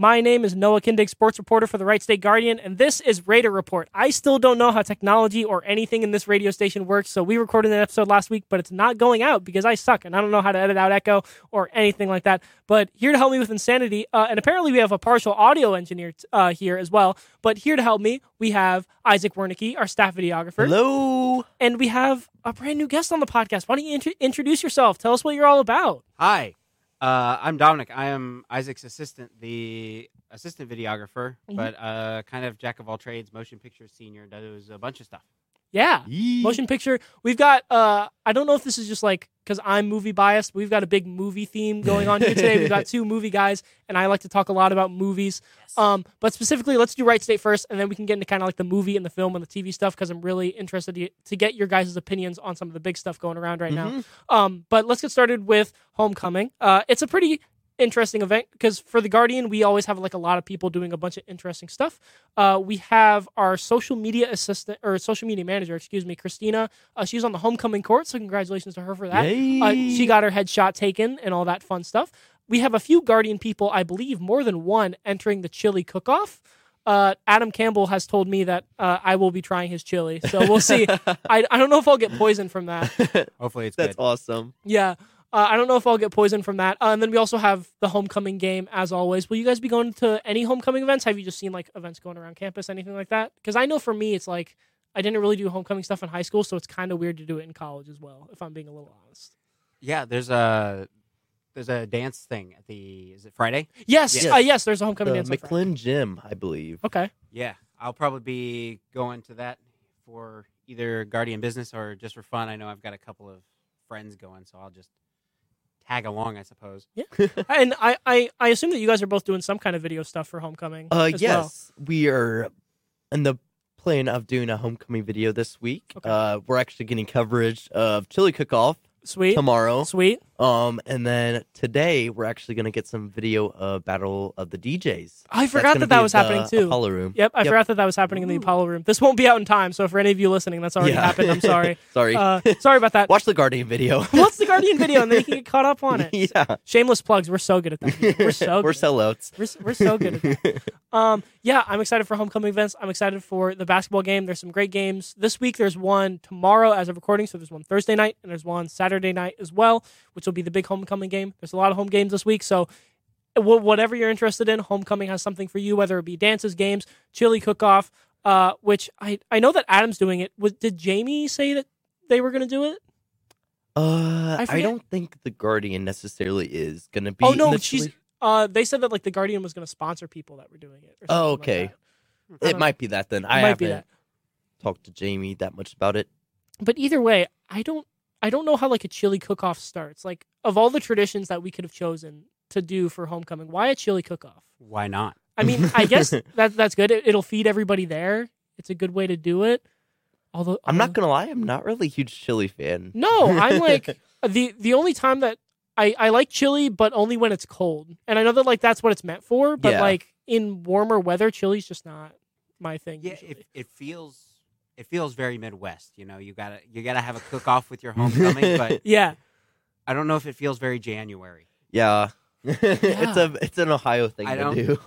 My name is Noah Kindig, sports reporter for the Wright State Guardian, and this is Raider Report. I still don't know how technology or anything in this radio station works, so we recorded an episode last week, but it's not going out because I suck and I don't know how to edit out echo or anything like that. But here to help me with insanity, uh, and apparently we have a partial audio engineer uh, here as well. But here to help me, we have Isaac Wernicke, our staff videographer. Hello. And we have a brand new guest on the podcast. Why don't you int- introduce yourself? Tell us what you're all about. Hi, uh, I'm Dominic. I am Isaac's assistant, the assistant videographer, Mhm. but uh, kind of jack of all trades, motion picture senior, does a bunch of stuff. Yeah. Yee. Motion picture. We've got uh I don't know if this is just like cuz I'm movie biased, but we've got a big movie theme going on here today. We've got two movie guys and I like to talk a lot about movies. Um but specifically let's do Wright State first and then we can get into kind of like the movie and the film and the TV stuff cuz I'm really interested to, to get your guys' opinions on some of the big stuff going around right now. Mhm. Um, but let's get started with Homecoming. Uh, it's a pretty interesting event because for the Guardian, we always have like a lot of people doing a bunch of interesting stuff. Uh, we have our social media assistant or social media manager, excuse me, Christina. Uh, she's on the Homecoming court, so congratulations to her for that. Uh, she got her headshot taken and all that fun stuff. We have a few Guardian people, I believe more than one, entering the chili cook-off. Uh, Adam Campbell has told me that uh, I will be trying his chili, so we'll see. I, I don't know if I'll get poisoned from that. Hopefully, it's That's good. awesome. Yeah. Uh, I don't know if I'll get poisoned from that. Uh, and then we also have the homecoming game, as always. Will you guys be going to any homecoming events? Have you just seen like events going around campus, anything like that? Because I know for me, it's like I didn't really do homecoming stuff in high school, so it's kind of weird to do it in college as well. If I'm being a little honest. Yeah, there's a there's a dance thing at the is it Friday? Yes, Yes. Uh, yes. There's a homecoming The dance. on Friday. McLin Gym, I believe. Okay. Yeah, I'll probably be going to that for either Guardian business or just for fun. I know I've got a couple of friends going, so I'll just tag along, I suppose. Yeah. And I, I, I assume that you guys are both doing some kind of video stuff for homecoming. Uh, as yes, we are in the plan of doing a homecoming video this week. Okay. Uh, we're actually getting coverage of chili cook-off Sweet. tomorrow. Sweet. Um, and then today we're actually gonna get some video of Battle of the DJs. I forgot that that was happening too. Apollo Room. Yep, I Yep. forgot that that was happening in the Apollo room. This won't be out in time, so for any of you listening, that's already Yeah. happened. I'm sorry. Sorry. Uh, sorry about that. Watch the Guardian video. Watch the Guardian video, and then you can get caught up on it. yeah, Shameless plugs. We're so good at that. We're so we're sellouts. We're, we're so good at that. Um, yeah, I'm excited for homecoming events. I'm excited for the basketball game. There's some great games this week. There's one tomorrow as of recording, so there's one Thursday night and there's one Saturday night as well, which will be the big homecoming game. There's a lot of home games this week, so wh- whatever you're interested in, homecoming has something for you. Whether it be dances, games, chili cook-off, uh, which I I know that Adam's doing it. Was, did Jamie say that they were going to do it? Uh, I I, don't think the Guardian necessarily is gonna be. oh no, she's. Uh, they said that like the Guardian was going to sponsor people that were doing it. Or Oh, like okay. that. It don't- might be that then. I might be haven't that. talked to Jamie that much about it. but either way, I don't I don't know how like a chili cook off starts. Like of all the traditions that we could have chosen to do for homecoming, why a chili cook off? Why not? I mean, I guess that that's good. It, it'll feed everybody there. It's a good way to do it. Although I'm not gonna lie, I'm not really a huge chili fan. No, I'm like the the only time that I I like chili, but only when it's cold. And I know that like that's what it's meant for. But Yeah. like in warmer weather, chili's just not my thing. Yeah, it, it feels it feels very Midwest. You know, you gotta you gotta have a cook off with your homecoming, but yeah. I don't know if it feels very January. Yeah. it's a it's an Ohio thing I to don't- do.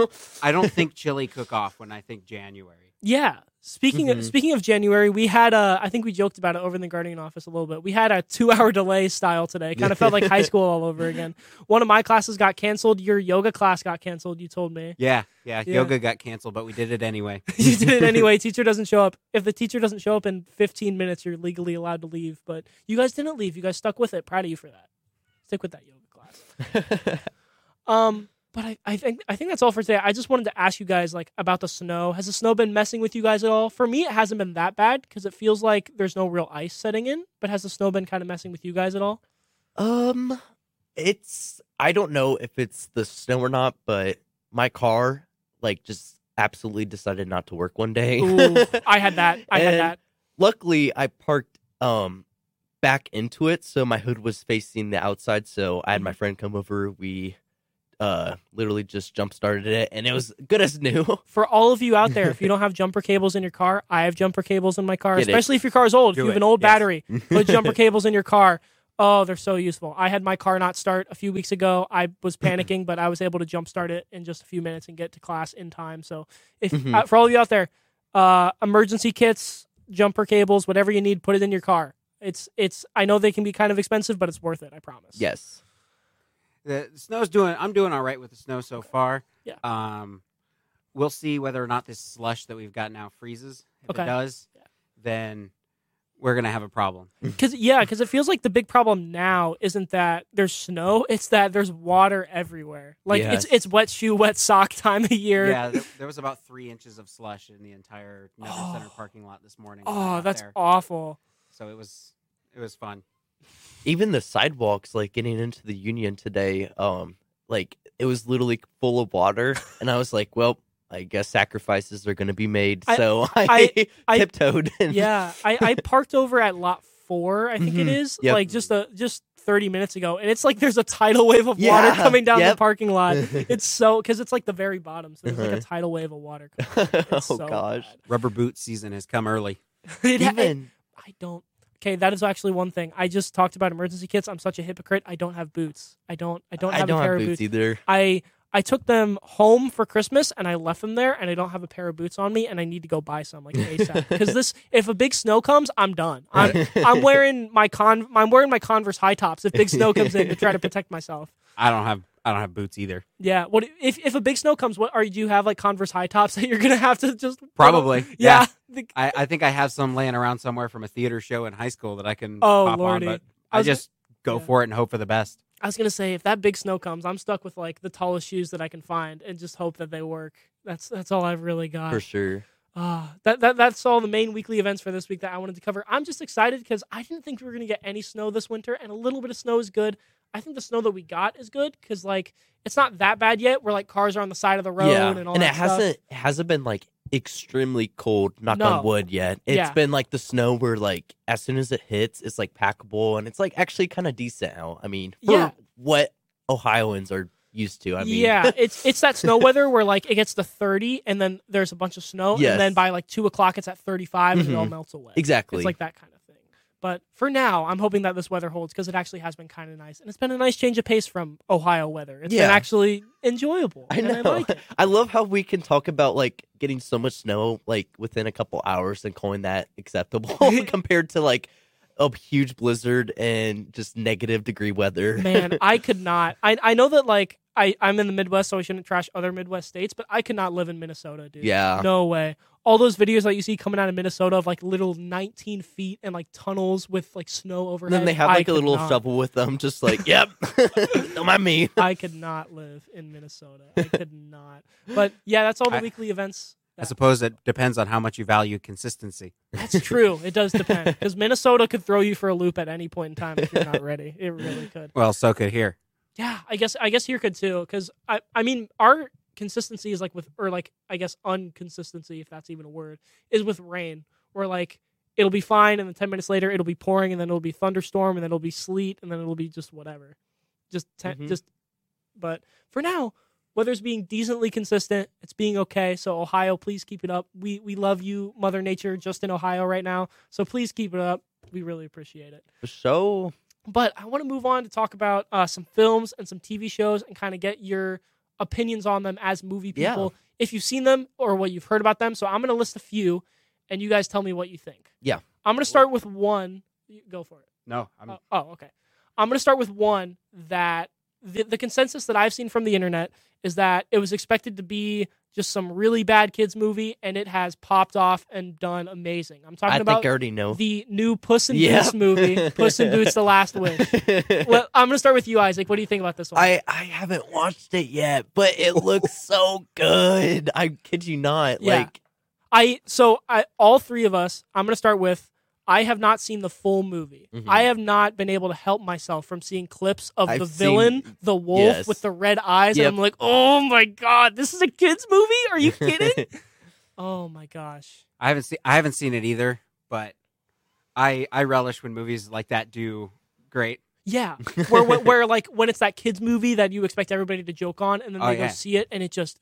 I don't think chili cook off when I think January. Yeah. Speaking of Mhm. speaking of January, we had a I think we joked about it over in the Guardian office a little bit. We had a two hour delay style today. Kind of felt like high school all over again. One of my classes got canceled. Your yoga class got canceled. You told me Yeah, yeah, Yeah. yoga got canceled, but we did it anyway. you did it anyway. Teacher doesn't show up. If the teacher doesn't show up in 15 minutes, you're legally allowed to leave. But you guys didn't leave. You guys stuck with it. Proud of you for that. Stick with that yoga class. Um, but I, I think I think that's all for today. I just wanted to ask you guys like about the snow. Has the snow been messing with you guys at all? For me, it hasn't been that bad because it feels like there's no real ice setting in. But has the snow been kind of messing with you guys at all? um, it's I don't know if it's the snow or not, but my car like just absolutely decided not to work one day. Ooh, I had that. I had that. Luckily, I parked um back into it, so my hood was facing the outside. So I had Mm-hmm. my friend come over. We uh literally just jump started it, and it was good as new. For all of you out there, if you don't have jumper cables in your car, I have jumper cables in my car. Get it. especially if your car is old. Do if you have it. an old Yes. battery, put jumper cables in your car. Oh, they're so useful. I had my car not start a few weeks ago. I was panicking, but I was able to jump start it in just a few minutes and get to class in time. So, if Mhm. uh, for all of you out there, uh, emergency kits, jumper cables, whatever you need, put it in your car. It's it's. I know they can be kind of expensive, but it's worth it. I promise. Yes. The snow's doing. I'm doing all right with the snow so far. Yeah. Um, we'll see whether or not this slush that we've got now freezes. If Okay. it does, Yeah. then we're gonna have a problem. Because yeah, because it feels like the big problem now isn't that there's snow; it's that there's water everywhere. Like Yes. it's it's wet shoe, wet sock time of year. Yeah, there, there was about three inches of slush in the entire Nutter Center Oh. parking lot this morning. Oh, that's there. awful. so it was it was fun. Even the sidewalks, like getting into the Union today, um, like it was literally full of water, and I was like, well. I guess sacrifices are going to be made, I- so I, I- tiptoed. And yeah, I, I parked over at lot four, I think it Mhm. is, Yep. like just a just thirty minutes ago, and it's like there's a tidal wave of water coming down the parking lot. It's so because it's like the very bottom, so there's like a Uh-huh. tidal wave of water. Coming. oh so gosh! Rubber boot season has come early. bad. It- it- Even I don't. Okay, that is actually one thing. I just talked about emergency kits. I'm such a hypocrite. I don't have boots. I don't. I don't I have don't a pair have of boots boots. either. I I took them home for Christmas and I left them there and I don't have a pair of boots on me and I need to go buy some like ASAP because this if a big snow comes I'm done. I'm I'm wearing my con I'm wearing my Converse high tops if big snow comes in to try to protect myself. I don't have I don't have boots either. Yeah. What if if a big snow comes? What are do you have like Converse high tops that you're gonna have to just? Probably. Yeah. The- I, I think I have some laying around somewhere from a theater show in high school that I can Oh, pop lordy. on, but I I, just go yeah. for it and hope for the best. I was gonna say if that big snow comes, I'm stuck with like the tallest shoes that I can find and just hope that they work. That's that's all I've really got. for sure. Ah, that, that that's all the main weekly events for this week that I wanted to cover. I'm just excited because I didn't think we were gonna get any snow this winter, and a little bit of snow is good. I think the snow that we got is good because like it's not that bad yet. Where like cars are on the side of the road yeah, and all and that it stuff. hasn't it hasn't been like extremely cold. Knock No. on wood yet. It's Yeah. been like the snow where like as soon as it hits, it's like packable and it's like actually kind of decent out. I mean, for Yeah. what Ohioans are used to. I mean, yeah, it's it's that snow weather where like it gets to 30 and then there's a bunch of snow, Yes. and then by like two o'clock it's at 35 and it all Mhm. melts away. exactly. It's like that kind. But for now, I'm hoping that this weather holds because it actually has been kind of nice, and it's been a nice change of pace from Ohio weather. It's Yeah. been actually enjoyable. I and know. I like it. I love how we can talk about like getting so much snow like within a couple hours and calling that acceptable compared to like a huge blizzard and just negative degree weather. Man, I could not. I I know that like I I'm in the Midwest, so I shouldn't trash other Midwest states, but I could not live in Minnesota, dude. yeah. No way. All those videos that you see coming out of Minnesota of like little 19 feet and like tunnels with like snow And overhead. then they have like a little not. shovel with them, just like, yep, don't mind me. I could not live in Minnesota. I could not. But yeah, that's all the I- weekly events. I suppose it depends on how much you value consistency. That's true. It does depend because Minnesota could throw you for a loop at any point in time if you're not ready. It really could. Well, so could here. Yeah, I guess I guess here could too because I I mean our consistency is like with or like I guess unconsistency if that's even a word is with rain where like it'll be fine and then ten minutes later it'll be pouring and then it'll be thunderstorm and then it'll be sleet and then it'll be just whatever, just te- Mhm. just. But for now, weather's being decently consistent. It's being okay. So Ohio, please keep it up. We we love you, Mother Nature, just in Ohio right now. So please keep it up. We really appreciate it. So But I want to move on to talk about uh, some films and some TV shows and kind of get your opinions on them as movie Yeah. people, if you've seen them or what you've heard about them. So I'm going to list a few, and you guys tell me what you think. Yeah. I'm going to start with one. You- Go for it. No, I'm Oh, oh, okay. I'm going to start with one that the, the consensus that I've seen from the internet is that it was expected to be just some really bad kids movie, and it has popped off and done amazing. I'm talking I about think I already know. the new Puss in Yep. Boots movie, Puss in Boots: The Last Wish. Well, I'm gonna start with you, Isaac. What do you think about this one? I I haven't watched it yet, but it looks so good. I kid you not. Yeah. Like I so I all three of us. I'm gonna start with. I have not seen the full movie. Mhm. I have not been able to help myself from seeing clips of I've the seen- villain, the wolf yes. with the red eyes, Yep. and I'm like, oh my god, this is a kids movie? Are you kidding? oh my gosh. I haven't seen I haven't seen it either, but I I relish when movies like that do great. Yeah, where, where where like when it's that kids movie that you expect everybody to joke on, and then Oh, they go yeah. see it, and it just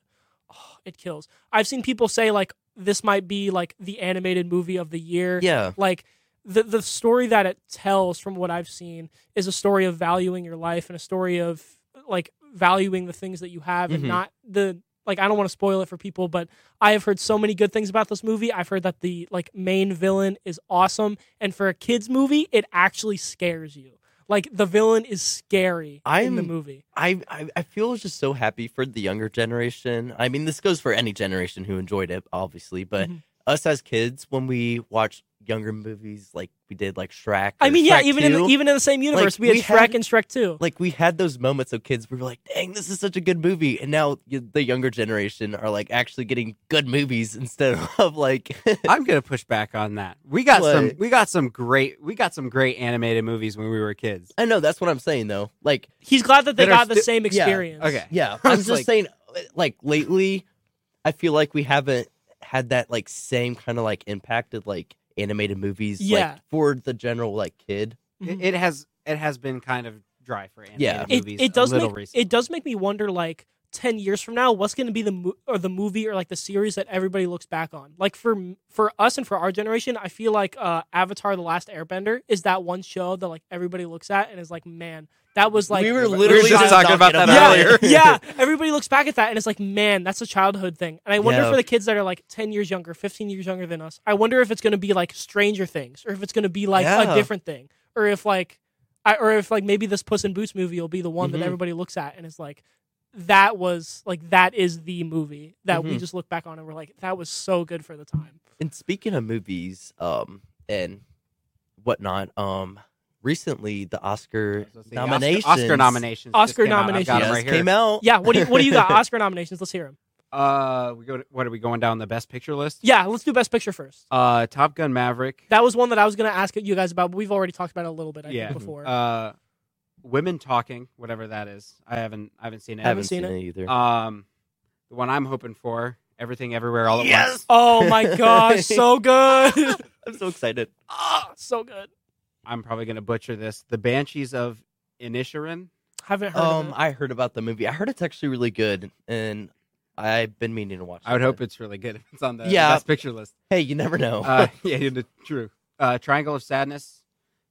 oh, it kills. I've seen people say like this might be like the animated movie of the year. yeah. Like the the story that it tells from what I've seen is a story of valuing your life and a story of like valuing the things that you have and Mhm. not the like I don't want to spoil it for people, but I have heard so many good things about this movie. I've heard that the like main villain is awesome, and for a kids movie, it actually scares you. Like the villain is scary i in the movie. I, I I feel just so happy for the younger generation. I mean, this goes for any generation who enjoyed it, obviously. But Mhm. Us as kids, when we watched younger movies like we did, like Shrek. I or mean, yeah, Shrek even in the, even in the same universe, we had we Shrek had- and Shrek Two. like we had those moments of kids where we were like, "Dang, this is such a good movie," and now y- the younger generation are like actually getting good movies instead of like. I'm gonna push back on that. We got some. We got some great. We got some great animated movies when we were kids. I know that's what I'm saying though. Like, He's glad that they that are got the sti- same yeah, experience. Okay. yeah, I I'm just like- saying. Uh, like lately, I feel like we haven't had that like same kind of like impacted like animated movies. Yeah. like, for the general like kid. Mhm. It, it has. It has been kind of dry for animated Yeah. it, movies. it does a little make recently. it does make me wonder like 10 years from now what's going to be the mo- or the movie or like the series that everybody looks back on like for for us and for our generation i feel like uh avatar the last airbender is that one show that like everybody looks at and is like man that was like we were we were literally just talking about that yeah, earlier. yeah. Everybody looks back at that and it's like, man, that's a childhood thing. And I wonder Yeah. for the kids that are like 10 years younger, 15 years younger than us, I wonder if it's going to be like Stranger Things or if it's going to be like Yeah. a different thing or if like, I, or if like maybe this Puss in Boots movie will be the one Mhm. that everybody looks at and is like, that was like, that is the movie that we Mhm. just look back on and we're like, that was so good for the time. And speaking of movies, um, and whatnot, um, recently the Oscar nominations, Oscar, Oscar nominations. just Oscar came out. Nominations. yes, right came out. Yeah. What do you, what do you got? Oscar nominations. Let's hear them. Uh, we go. To, what are we going down the best picture list? Yeah. Let's do best picture first. Uh, Top Gun Maverick. That was one that I was going to ask you guys about, but we've already talked about it a little bit, I Yeah. think, before. Uh, Women Talking, whatever that is. I haven't. I haven't seen it. I haven't seen seen, it. it either. Um, the one I'm hoping for, Everything Everywhere All at Yes! Once. Oh my gosh, so good. I'm so excited. Ah, so good. I'm probably gonna butcher this. The Banshees of Inisherin. Haven't heard Um, of it. I heard about the movie. I heard it's actually really good, and I've been meaning to watch. It. I would it. hope it's really good if it's on the Yeah. best picture list. Hey, you never know. Uh, yeah, yeah, true. Uh, Triangle of Sadness,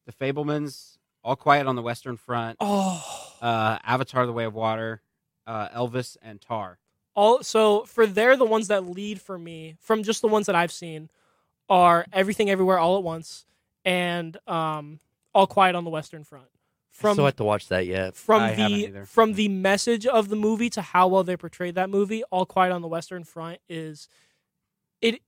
The Fabelmans, All Quiet on the Western Front, Oh, uh, Avatar: The Way of Water, uh, Elvis, and Tar. all so for they're the ones that lead for me from just the ones that I've seen are everything everywhere all at once and um all quiet on the western front. I From still have to watch that yet. from I the from the message of the movie to how well they portrayed that movie, All Quiet on the Western Front is it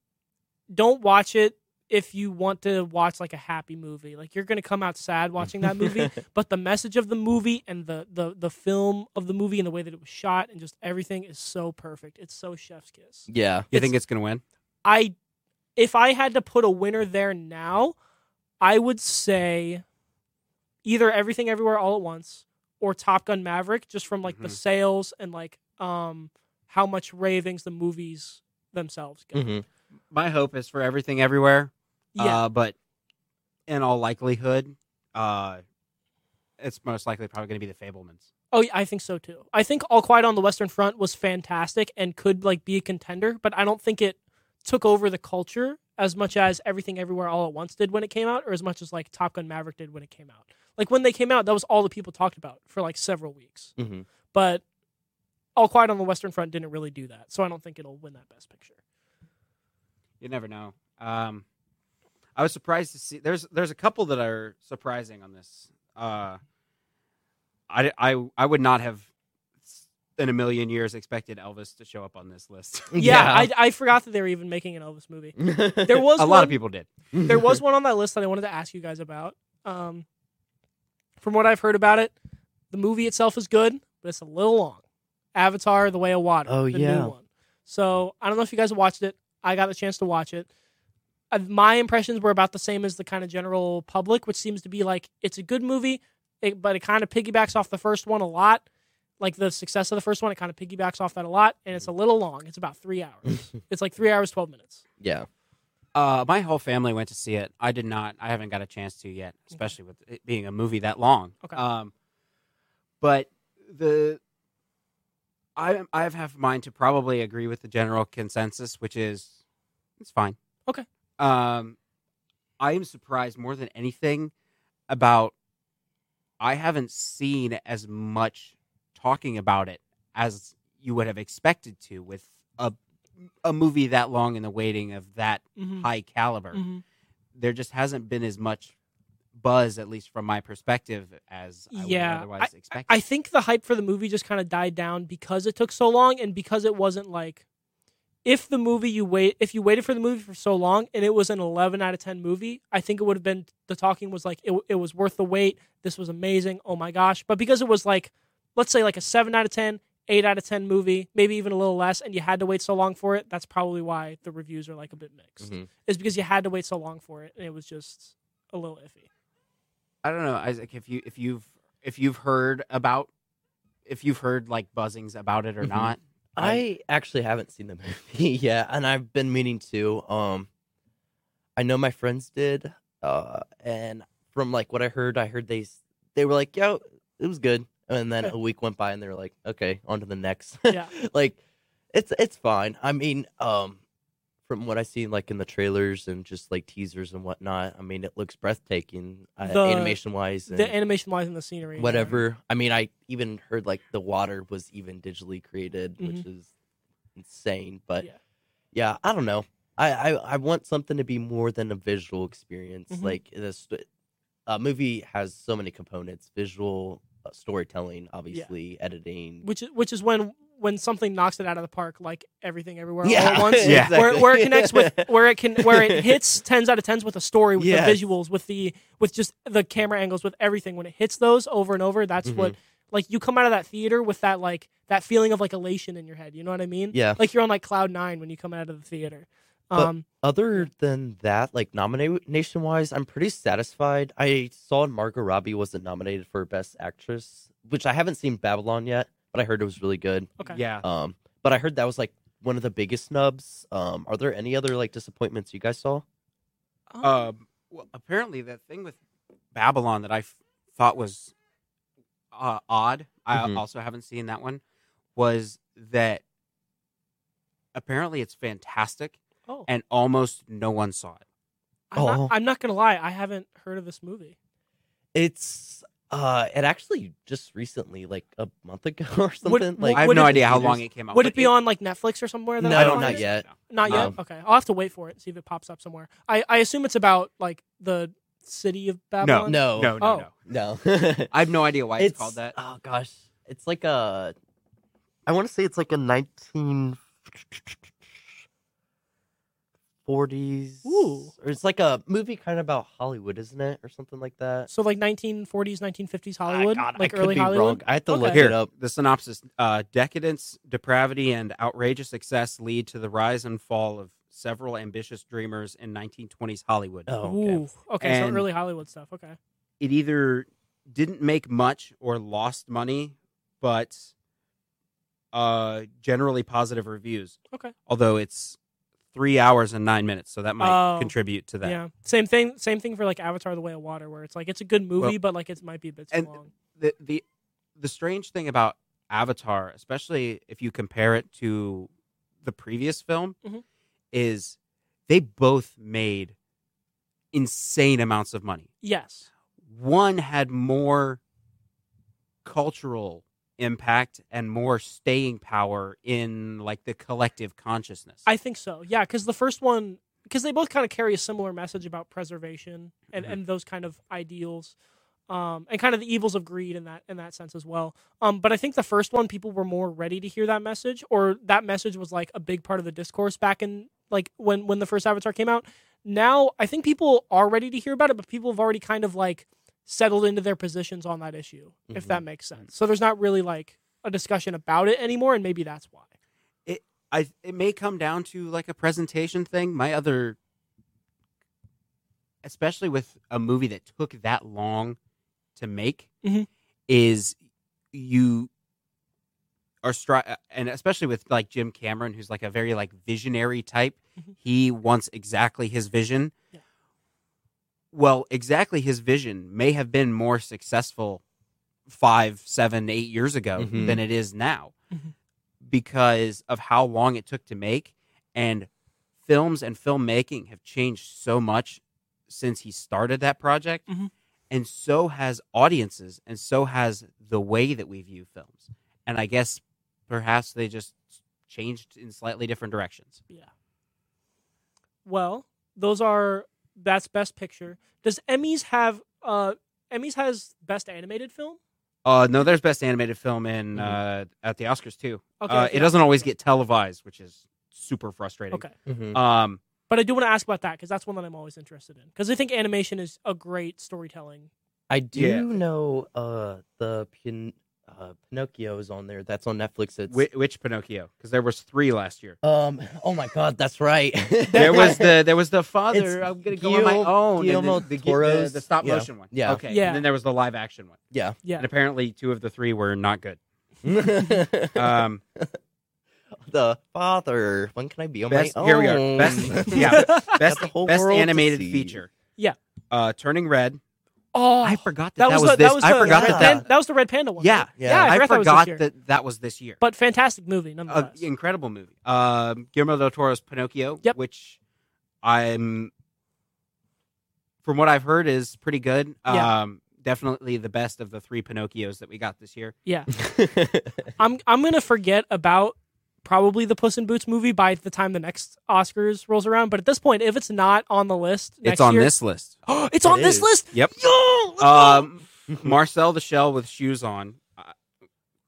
don't watch it if you want to watch like a happy movie. Like you're going to come out sad watching that movie, but the message of the movie and the the the film of the movie and the way that it was shot and just everything is so perfect. It's so chef's kiss. yeah. You It's- think it's gonna win? I if I had to put a winner there now, I would say either Everything Everywhere All at Once or Top Gun Maverick just from like the Mhm. sales and like um how much ravings the movies themselves get. hmm My hope is for Everything Everywhere. Yeah. Uh, but in all likelihood, uh, it's most likely probably going to be the Fabelmans. oh, yeah, I think so too. I think All Quiet on the Western Front was fantastic and could like be a contender, but I don't think it took over the culture as much as Everything Everywhere All at Once did when it came out, or as much as like Top Gun Maverick did when it came out. Like when they came out, that was all the people talked about for like several weeks. hmm But All Quiet on the Western Front didn't really do that, so I don't think it'll win that Best Picture. You never know. Um, I was surprised to see there's there's a couple that are surprising on this. Uh, I, I I would not have in a million years expected Elvis to show up on this list. Yeah, I, I forgot that they were even making an Elvis movie. There was a one, lot of people did. there was one on that list that I wanted to ask you guys about. Um, from what I've heard about it, the movie itself is good, but it's a little long. Avatar: The Way of Water. Oh, the yeah. new one. So I don't know if you guys watched it. I got the chance to watch it. Uh, my impressions were about the same as the kind of general public, which seems to be like it's a good movie, it, but it kind of piggybacks off the first one a lot. Like the success of the first one, it kind of piggybacks off that a lot, and it's a little long. It's about three hours. it's like three hours, twelve minutes. yeah. Uh, my whole family went to see it. I did not. I haven't got a chance to yet, especially with it being a movie that long. Okay. Um, but the I I have mine to probably agree with the general consensus, which is it's fine. Okay. Um, I am surprised more than anything about I haven't seen as much talking about it as you would have expected to with a a movie that long in the waiting of that Mhm. high caliber. Mhm. There just hasn't been as much buzz, at least from my perspective, as I would Yeah, have otherwise expected. I think the hype for the movie just kind of died down because it took so long and because it wasn't like if the movie you wait if you waited for the movie for so long and it was an 11 out of 10 movie, I think it would have been the talking was like it, it was worth the wait. This was amazing. Oh my gosh. But because it was like let's say like a 7 out of 10, 8 out of 10 movie, maybe even a little less and you had to wait so long for it, that's probably why the reviews are like a bit mixed. Mhm. Is because you had to wait so long for it and it was just a little iffy. I don't know, Isaac. If you if you've if you've heard about if you've heard like buzzings about it or Mhm. not, I actually haven't seen the movie yet, and I've been meaning to. Um, I know my friends did, uh, and from like what I heard, I heard they they were like, "Yo, it was good," and then a week went by, and they were like, "Okay, on to the next." Yeah. like, it's it's fine. I mean, um, from what I seen like in the trailers and just like teasers and whatnot, I mean, it looks breathtaking, uh, The- animation wise, The animation wise and the scenery. yeah. whatever. I mean, I even heard like the water was even digitally created, which is insane. But Yeah. yeah. I don't know. I, I I want something to be more than a visual experience. Mhm. Like this, a movie has so many components: visual, uh, storytelling, obviously, editing. which is which is when when something knocks it out of the park, like everything everywhere all at once. Yeah. Where, where it connects with where it can where it hits tens out of tens with a story with Yes. the visuals with the with just the camera angles with everything when it hits those over and over that's what Mm-hmm. like you come out of that theater with that like that feeling of like elation in your head you know what I mean yeah. like you're on like cloud nine when you come out of the theater But- um Other than that, like nomination wise, I'm pretty satisfied. I saw Margot Robbie wasn't nominated for Best Actress, which I haven't seen Babylon yet, but I heard it was really good. okay yeah, Um, but I heard that was like one of the biggest snubs. Um, are there any other like disappointments you guys saw? Um, Um, well, apparently the thing with Babylon that I f- thought was uh, odd, I Mhm. also haven't seen that one, was that apparently it's fantastic oh and almost no one saw it. I'm, Oh. not, I'm not gonna lie I haven't heard of this movie It's uh, it actually just recently, like a month ago or something. Would- like I have would no it- idea how theaters. long it came out. would but it be on like Netflix or somewhere that No, I can not find it? yet. Not yet. Um, okay, I'll have to wait for it. And see if it pops up somewhere. I, I assume it's about like the city of Babylon. No, No, no, Oh. no. no. I have no idea why it's, called that. Oh gosh, it's like a. I want to say it's like a nineteen forties. Ooh. or it's like a movie kind of about Hollywood, isn't it, or something like that? So like 1940s, 1950s Hollywood, Ah, God, like I could early be Hollywood. Wrong. I have to Okay. look Here, it up. the synopsis: uh, Decadence, depravity, and outrageous success lead to the rise and fall of several ambitious dreamers in 1920s Hollywood. Oh, okay. Ooh, okay. so early Hollywood stuff. Okay. It either didn't make much or lost money, but uh, generally positive reviews. Okay. Although it's three hours and nine minutes, so that might Oh, contribute to that. Yeah. Same thing. Same thing for like Avatar: The Way of Water, where it's like it's a good movie, Well, but like it might be a bit too long. the the the strange thing about Avatar, especially if you compare it to the previous film, Mhm. is they both made insane amounts of money. Yes. One had more cultural impact and more staying power in like the collective consciousness. I think so. Yeah, because the first one, because they both kind of carry a similar message about preservation and, Mhm. and those kind of ideals, um, and kind of the evils of greed in that in that sense as well. Um, but I think the first one, people were more ready to hear that message, or that message was like a big part of the discourse back in like when when the first Avatar came out. Now I think people are ready to hear about it, but people have already kind of like settled into their positions on that issue, if Mhm. that makes sense. So there's not really like a discussion about it anymore, and maybe that's why. It I it may come down to like a presentation thing. My other, especially with a movie that took that long to make, Mhm. is you are stri- and especially with like Jim Cameron, who's like a very like visionary type. Mhm. He wants exactly his vision. Yeah. Well, exactly his vision may have been more successful five, seven, eight years ago Mhm. than it is now Mhm. because of how long it took to make and films and filmmaking have changed so much since he started that project, Mhm. and so has audiences, and so has the way that we view films. And I guess perhaps they just changed in slightly different directions. Yeah. Well, those are that's best picture. Does Emmys have uh Emmys has best animated film? Uh, no, there's best animated film in Mhm. uh, at the Oscars too. Okay, uh, it doesn't always get televised, which is super frustrating. Okay. Mhm. Um, But I do want to ask about that because that's one that I'm always interested in. Because I think animation is a great storytelling. I do Yeah. know uh the Pin- uh, Pinocchio is on there. That's on Netflix. It's which, which Pinocchio? Because there was three last year. um. Oh my God, that's right. There was the there was the father. It's I'm gonna go on my own. Guillermo the, the, the, Toro's- the stop yeah. motion one. Yeah. Okay. Yeah. And then there was the live action one. yeah. Yeah. And apparently two of the three were not good. Um, the father. When can I be on best, my own? here we are. Best, yeah, best the whole best animated feature. Yeah. Uh, Turning Red. Oh, I forgot that that was, was the, this. that was I the, forgot that that. that was the Red Panda one. Yeah, right? Yeah. I I forgot, that was forgot this that that was this year. But fantastic movie Uh, nonetheless. incredible movie. Um, Guillermo del Toro's Pinocchio, Yep. which I'm, from what I've heard, is pretty good. Yeah. Um, definitely the best of the three Pinocchios that we got this year. yeah, I'm I'm gonna forget about probably the Puss in Boots movie by the time the next Oscars rolls around. But at this point, if it's not on the list, next it's on year, this list. it's on It this list. Yep. Yo! Um, Marcel the Shell with shoes on. Uh,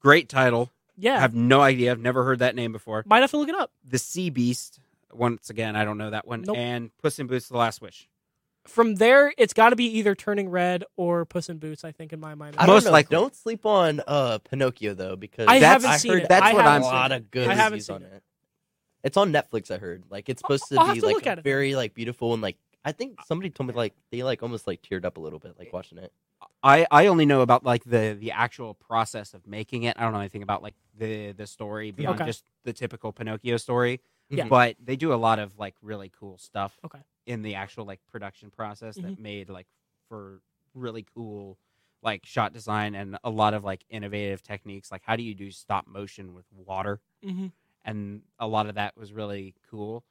great title. yeah, I have no idea. I've never heard that name before. might have to look it up. The Sea Beast. Once again, I don't know that one. Nope. And Puss in Boots: The Last Wish. From there, it's got to be either Turning Red or Puss in Boots. I think in my mind. I don't Most know. likely. Don't sleep on uh Pinocchio though, because I That's- haven't I seen heard it. that's I what haven't a I'm seen lot of good I reviews seen on it. it. It's on Netflix. I heard like it's supposed to I'll be to like look it. very like beautiful and like I think somebody told me like they like almost like teared up a little bit like watching it. I, I only know about like the the actual process of making it. I don't know anything about like the the story beyond Okay. just the typical Pinocchio story. Yeah. But they do a lot of like really cool stuff. Okay. In the actual like production process that Mhm. made like for really cool like shot design and a lot of like innovative techniques. Like how do you do stop motion with water? hmm And a lot of that was really cool.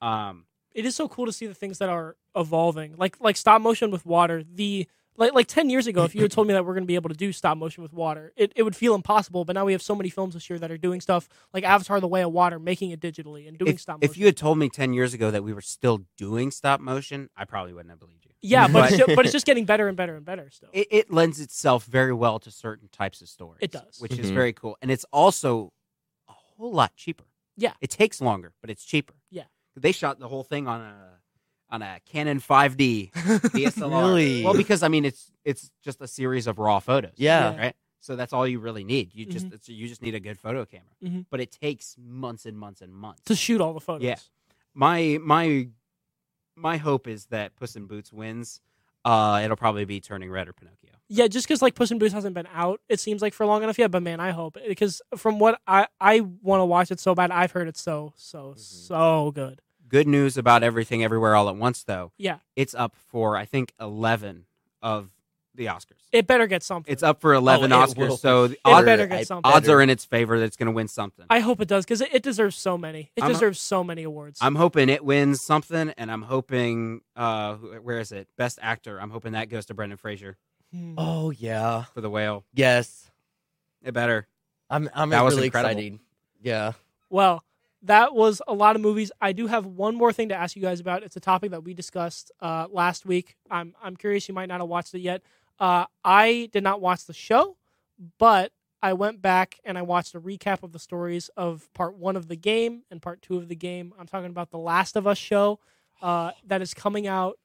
Um, It is so cool to see the things that are evolving, like like stop motion with water. The like like ten years ago, if you had told me that we're going to be able to do stop motion with water, it, it would feel impossible. But now we have so many films this year that are doing stuff like Avatar: The Way of Water, making it digitally and doing if, stop motion. if you had told me 10 years ago that we were still doing stop motion, I probably wouldn't have believed you. yeah, but it's But- ju- but it's just getting better and better and better still. it, it lends itself very well to certain types of stories. It does. which is Mhm. very cool, and it's also a whole lot cheaper. Yeah. it takes longer, but it's cheaper. Yeah. they shot the whole thing on a on a Canon 5D DSLR. Really? Well, because I mean, it's it's just a series of raw photos. Yeah. Yeah. right. So that's all you really need. You just Mhm. it's, you just need a good photo camera. Mhm. But it takes months and months and months to shoot all the photos. Yeah. my my my hope is that Puss in Boots wins. Uh, it'll probably be Turning Red or Pinocchio. Yeah, just because like Puss in Boots hasn't been out, it seems like for long enough yet. But man, I hope because from what I I want to watch it so bad. I've heard it's so so Mm-hmm. so good. Good news about everything everywhere all at once, though. Yeah, It's up for I think eleven of the Oscars. it better get something. It's up for eleven Oh, it Oscars, will so the It odds, better get something. odds are in its favor that it's going to win something. I hope it does because it, it deserves so many. It I'm- deserves so many awards. I'm hoping it wins something, and I'm hoping uh, where is it? Best actor. I'm hoping that goes to Brendan Fraser Hmm. Oh yeah, for The Whale. yes. It better. I'm I'm That was incredible. excited. Yeah. Well, that was a lot of movies. I do have one more thing to ask you guys about. It's a topic that we discussed uh, last week. I'm I'm curious. You might not have watched it yet. Uh, I did not watch the show, but I went back and I watched a recap of the stories of part one of the game and part two of the game. I'm talking about the Last of Us show uh, that is coming out.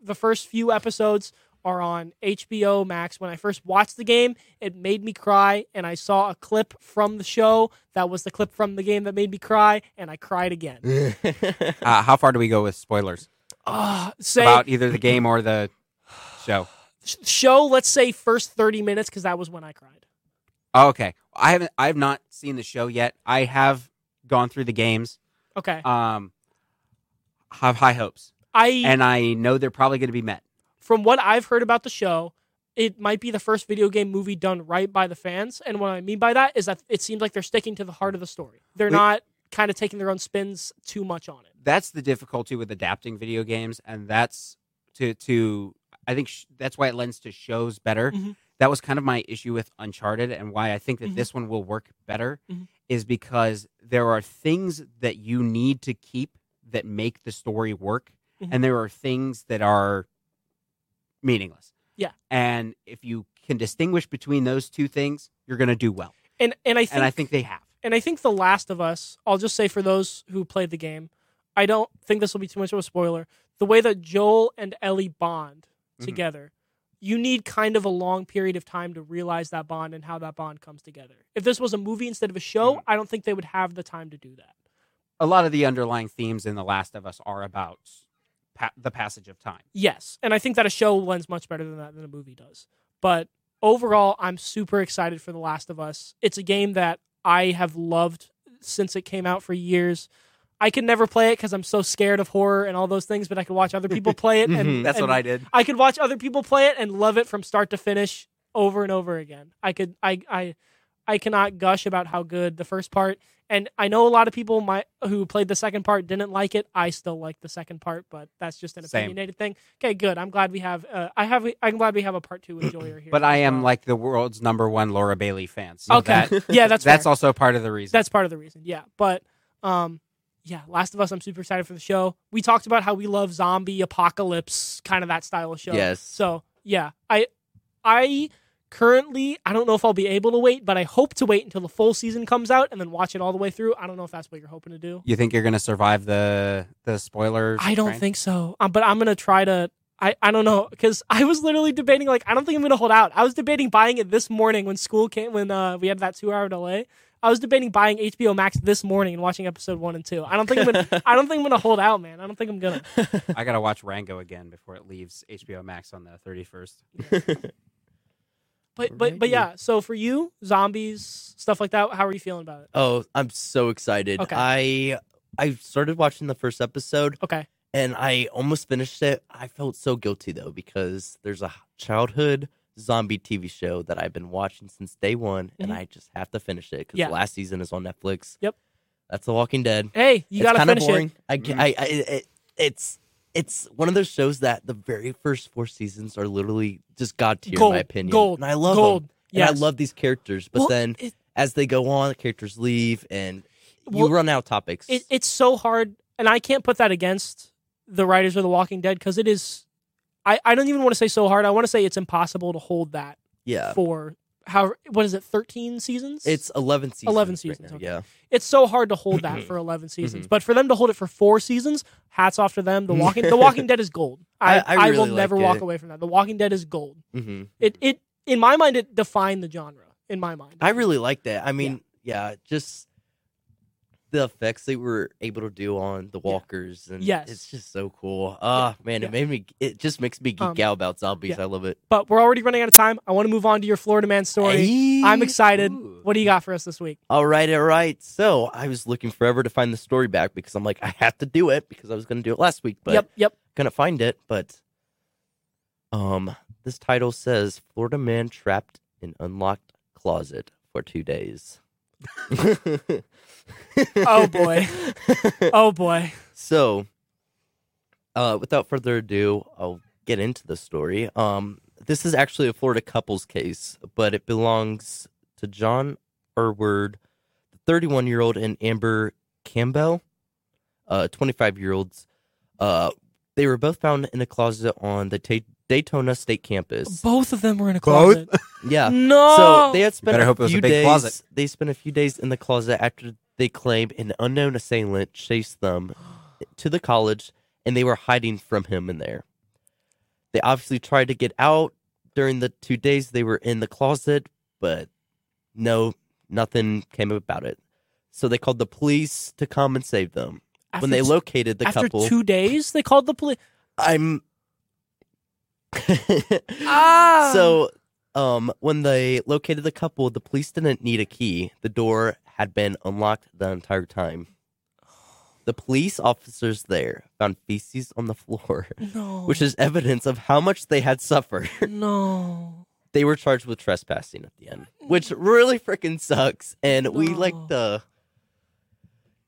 The first few episodes are on HBO Max. When I first watched the game, it made me cry, and I saw a clip from the show that was the clip from the game that made me cry, and I cried again. Uh, how far do we go with spoilers Uh, say about either the game or the show? show, let's say first 30 minutes, because that was when I cried. Oh, okay, I haven't. I have not seen the show yet. I have gone through the games. Okay. Um, have high hopes, I and I know they're probably going to be met. From what I've heard about the show, it might be the first video game movie done right by the fans. And what I mean by that is that it seems like they're sticking to the heart of the story. They're Wait. not kind of taking their own spins too much on it. That's the difficulty with adapting video games, and that's to to I think sh- that's why it lends to shows better. Mhm. That was kind of my issue with Uncharted, and why I think that Mhm. this one will work better Mhm. is because there are things that you need to keep that make the story work, Mhm. and there are things that are meaningless. Yeah. and if you can distinguish between those two things, you're going to do well, And and I think and I think they have. and I think The Last of Us, I'll just say for those who played the game, I don't think this will be too much of a spoiler. The way that Joel and Ellie bond Mhm. together, you need kind of a long period of time to realize that bond and how that bond comes together. If this was a movie instead of a show, Mhm. I don't think they would have the time to do that. A lot of the underlying themes in The Last of Us are about pa- the passage of time. Yes, and I think that a show lends much better than that than a movie does. But overall, I'm super excited for The Last of Us. It's a game that I have loved since it came out for years. I could never play it because I'm so scared of horror and all those things, but I could watch other people play it, and Mhm. That's and what I did. I could watch other people play it and love it from start to finish over and over again. I could I I I cannot gush about how good the first part and I know a lot of people might who played the second part didn't like it. I still like the second part, but that's just an Same. opinionated thing. Okay, good. I'm glad we have uh, I have I'm glad we have a part 2 enjoyer here. But I am well. like the world's number one Laura Bailey fan. So Okay. that, yeah, that's that's fair. also part of the reason. That's part of the reason. Yeah, but um, yeah, Last of Us. I'm super excited for the show. We talked about how we love zombie apocalypse, kind of that style of show. Yes. So yeah, I I currently I don't know if I'll be able to wait, but I hope to wait until the full season comes out and then watch it all the way through. I don't know if that's what you're hoping to do. you think you're going to survive the the spoilers? I don't train? think so. Um, but I'm gonna try to. I, I don't know because I was literally debating like I don't think I'm gonna hold out. I was debating buying it this morning when school came when uh, we had that two hour delay. I was debating buying HBO Max this morning and watching episode one and two. I don't think I'm gonna. I don't think I'm gonna hold out, man. I don't think I'm gonna. I got to watch Rango again before it leaves HBO Max on the 31st. But but but yeah. So for you, zombies stuff like that. How are you feeling about it? Oh, I'm so excited. Okay. I I started watching the first episode Okay. and I almost finished it. I felt so guilty though because there's a childhood zombie TV show that I've been watching since day one, and Mhm. I just have to finish it because Yeah. last season is on Netflix. Yep. That's The Walking Dead. Hey, you it's gotta kinda finish boring. it. I, Mhm. I, I it, it's it's one of those shows that the very first four seasons are literally just god tier in my opinion. gold, and I love gold. them. Yes. And I love these characters, but Well, then it- as they go on, the characters leave, and you Well, run out of topics. it, it's so hard and i can't put that against the writers of the walking dead because it is I, I don't even want to say so hard i want to say it's impossible to hold that yeah, for how what is it 13 seasons it's eleven seasons. 11 right seasons, now, okay. Yeah, it's so hard to hold that for 11 seasons Mhm. but for them to hold it for four seasons hats off to them the walking the walking dead is gold i, I- I will really never liked walk it. away from that the walking dead is gold hmm it it in my mind it defined the genre in my mind I really liked it. I mean, yeah, just the effects they were able to do on the walkers, and Yes. it's just so cool. Ah, man, Yeah. it made me. It just makes me geek Um, out about zombies. yeah. I love it. but we're already running out of time i want to move on to your florida man story i'm excited Ooh. what do you got for us this week All right, all right. So I was looking forever to find the story back because I'm like, I have to do it because I was going to do it last week, but yep yep Gonna find it. But um, this title says Florida man trapped in unlocked closet for two days. Oh, boy. Oh boy. So, uh, without further ado, I'll get into the story. Um, this is actually a Florida couples case, but it belongs to John Irward, the 31 year old, and Amber Campbell, uh, 25 year olds. Uh, they were both found in a closet on the Ta- Daytona State campus. Both of them were in a Both? closet. Yeah. No. So they had spent better a hope it was a few big days. closet. They spent a few days in the closet after they claimed an unknown assailant chased them to the college, and they were hiding from him in there. They obviously tried to get out during the two days they were in the closet, but no, nothing came about it. So they called the police to come and save them. after when they t- located the after couple, two days, they called the police. I'm. Ah. So, um, when they located the couple, the police didn't need a key. The door had been unlocked the entire time. The police officers there found feces on the floor, No. which is evidence of how much they had suffered. no. they were charged with trespassing at the end, which really freaking sucks. And we like to,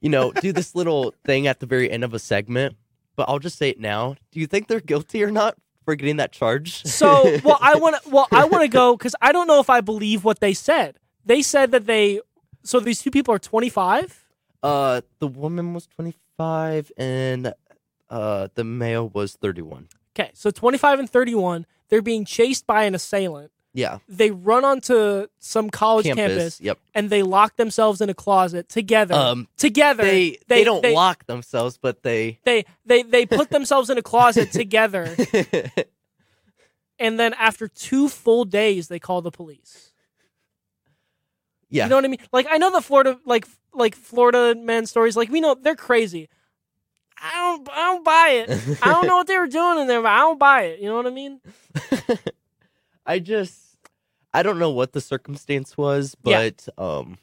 you know, do this little thing at the very end of a segment but I'll just say it now. Do you think they're guilty or not for getting that charge? So, well, I want to. Well, I want to go because I don't know if I believe what they said. They said that they. So these two people are 25. uh, the woman was 25 and uh, the male was 31. Okay, so 25 and 31. They're being chased by an assailant. Yeah, They run onto some college campus. campus, Yep. and they lock themselves in a closet together. Um, together, they, they they- don't they- lock themselves, but they they they they put themselves in a closet together, and then after two full days, they call the police. yeah. You know what I mean? Like I know the Florida like like Florida man stories. Like we know they're crazy. I don't I don't buy it. I don't know what they were doing in there, but I don't buy it. You know what I mean? I just I don't know what the circumstance was, Yeah. but um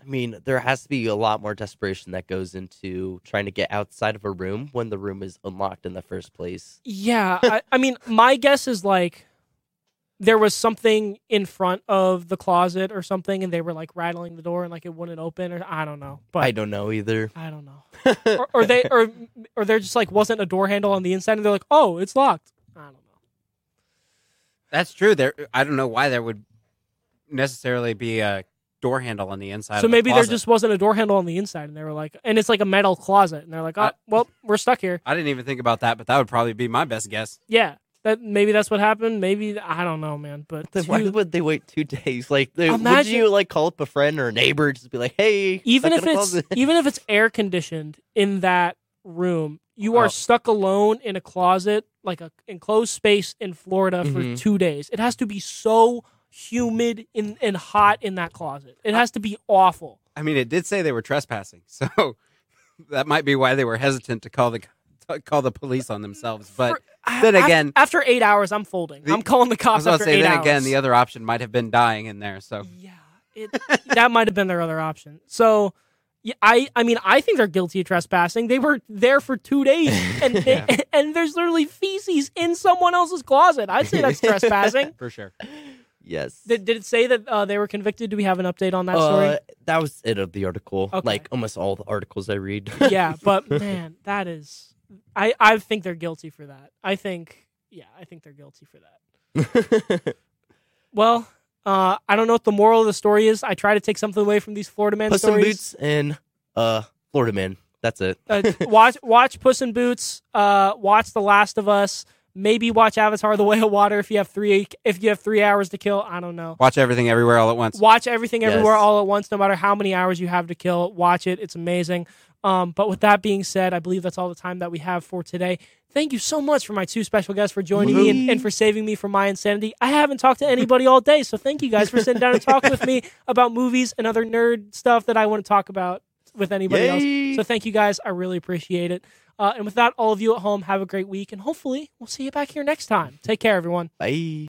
I mean, there has to be a lot more desperation that goes into trying to get outside of a room when the room is unlocked in the first place. Yeah. I, I mean, my guess is like there was something in front of the closet or something, and they were like rattling the door and like it wouldn't open, or I don't know. But I don't know either. I don't know. or, or they or or there just like wasn't a door handle on the inside, and they're like, oh, it's locked. I don't know. That's true. There, I don't know why there would necessarily be a door handle on the inside. so of the maybe there just wasn't a door handle on the inside, and they were like, and it's like a metal closet, and they're like, oh, I- well, we're stuck here. I didn't even think about that, but that would probably be my best guess. Yeah, that maybe that's what happened. Maybe I don't know, man. But Then why two- would they wait two days? Like, they, would you like call up a friend or a neighbor, just be like, "Hey, even if it's even if it's air conditioned in that room, you are Oh. stuck alone in a closet, like a enclosed space in Florida for Mhm. two days. It has to be so humid in, and hot in that closet. It has to be awful. I mean, it did say they were trespassing, so that might be why they were hesitant to call the to call the police on themselves. But For- then again- after eight hours, I'm folding. The- I'm calling the I cops was about after say, eight then hours. again, the other option might have been dying in there. So Yeah, it, that might have been their other option. So, I I mean, I think they're guilty of trespassing. They were there for two days, and they, and there's literally feces in someone else's closet. I'd say that's trespassing. for sure. yes, Did, did it say that uh, they were convicted? Do we have an update on that uh, story? that was it of the article. Okay. Like almost all the articles I read. yeah, but man, that is, I I think they're guilty for that. I think, yeah, I think they're guilty for that. Well. Uh, I don't know what the moral of the story is. I try to take something away from these Florida man Puss in stories. Boots and uh, Florida Man. That's it. uh, watch watch Puss in Boots. Uh, watch The Last of Us. Maybe watch Avatar: The Way of Water if you have three if you have three hours to kill. I don't know. Watch everything everywhere all at once. Watch everything everywhere Yes. all at once, no matter how many hours you have to kill. Watch it; it's amazing. Um, but with that being said, I believe that's all the time that we have for today. Thank you so much for my two special guests for joining me and, and for saving me from my insanity. I haven't talked to anybody all day, so thank you guys for sitting down and talking with me about movies and other nerd stuff that I want to talk about with anybody else. So thank you guys. I really appreciate it. Uh, and with that, all of you at home, have a great week, and hopefully we'll see you back here next time. Take care, everyone. Bye.